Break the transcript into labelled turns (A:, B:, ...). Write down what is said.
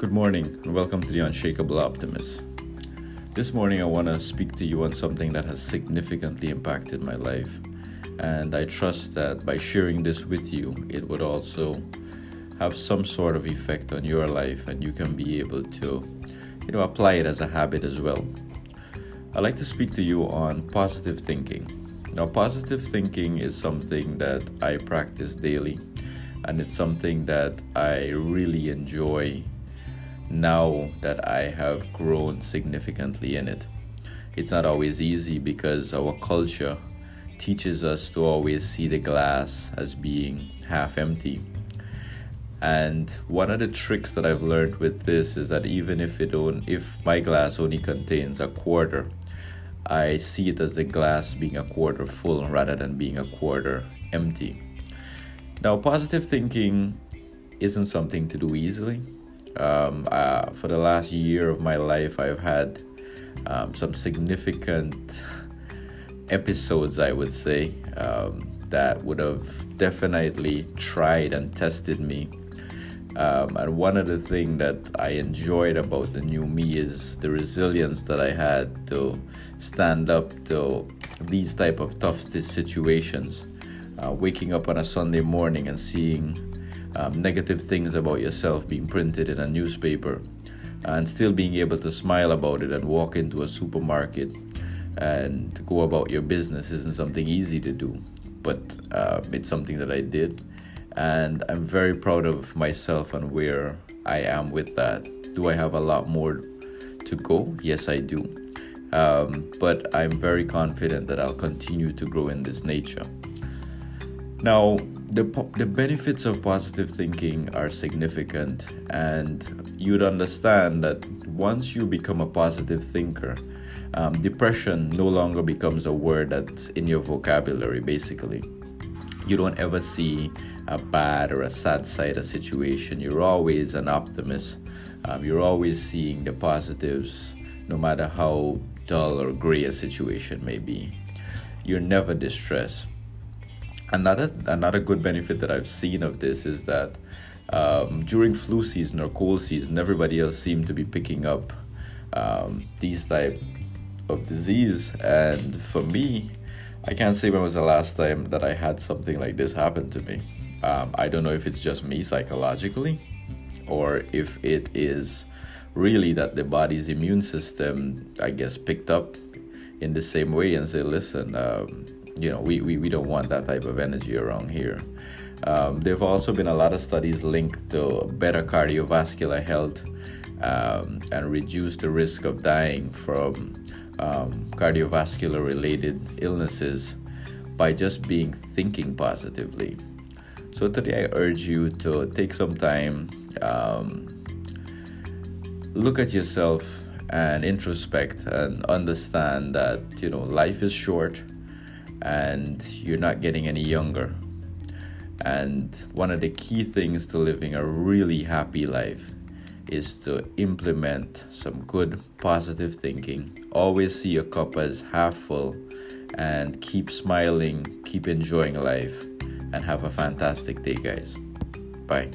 A: Good morning and welcome to the Unshakable Optimist. This morning, I want to speak to you on something that has significantly impacted my life, and I trust that by sharing this with you, it would also have some sort of effect on your life, and you can be able to, you know, apply it as a habit as well. I'd like to speak to you on positive thinking. Now, positive thinking is something that I practice daily, and it's something that I really enjoy now that I have grown significantly in it. It's not always easy because our culture teaches us to always see the glass as being half empty. And one of the tricks that I've learned with this is that even if it don't, if my glass only contains a quarter, I see it as the glass being a quarter full rather than being a quarter empty. Now, positive thinking isn't something to do easily um, uh, for the last year of my life, I've had um, some significant episodes, I would say, um, that would have definitely tried and tested me. Um, and one of the things that I enjoyed about the new me is the resilience that I had to stand up to these type of tough situations. Uh, waking up on a Sunday morning and seeing um, negative things about yourself being printed in a newspaper and still being able to smile about it and walk into a supermarket and go about your business isn't something easy to do but uh, it's something that i did. And i'm very proud of myself and where i am with that. Do i have a lot more to go? Yes i do. Um, but i'm very confident that i'll continue to grow in this nature. Now the, the benefits of positive thinking are significant, and you'd understand that once you become a positive thinker, um, depression no longer becomes a word that's in your vocabulary, basically. You don't ever see a bad or a sad side of a situation. You're always an optimist. Um, you're always seeing the positives, no matter how dull or gray a situation may be. You're never distressed Another another good benefit that I've seen of this is that um, during flu season or cold season, everybody else seemed to be picking up um, these type of disease, and for me, I can't say when was the last time that I had something like this happen to me. Um, I don't know if it's just me psychologically, or if it is really that the body's immune system, I guess, picked up in the same way and say, listen. You know, we, we, we don't want that type of energy around here. Um, there have also been a lot of studies linked to better cardiovascular health um, and reduce the risk of dying from um, cardiovascular related illnesses by just being thinking positively. So today I urge you to take some time, um, look at yourself and introspect and understand that you know life is short and you're not getting any younger. And one of the key things to living a really happy life is to implement some good positive thinking. Always see your cup as half full and keep smiling, keep enjoying life, and have a fantastic day, guys. Bye.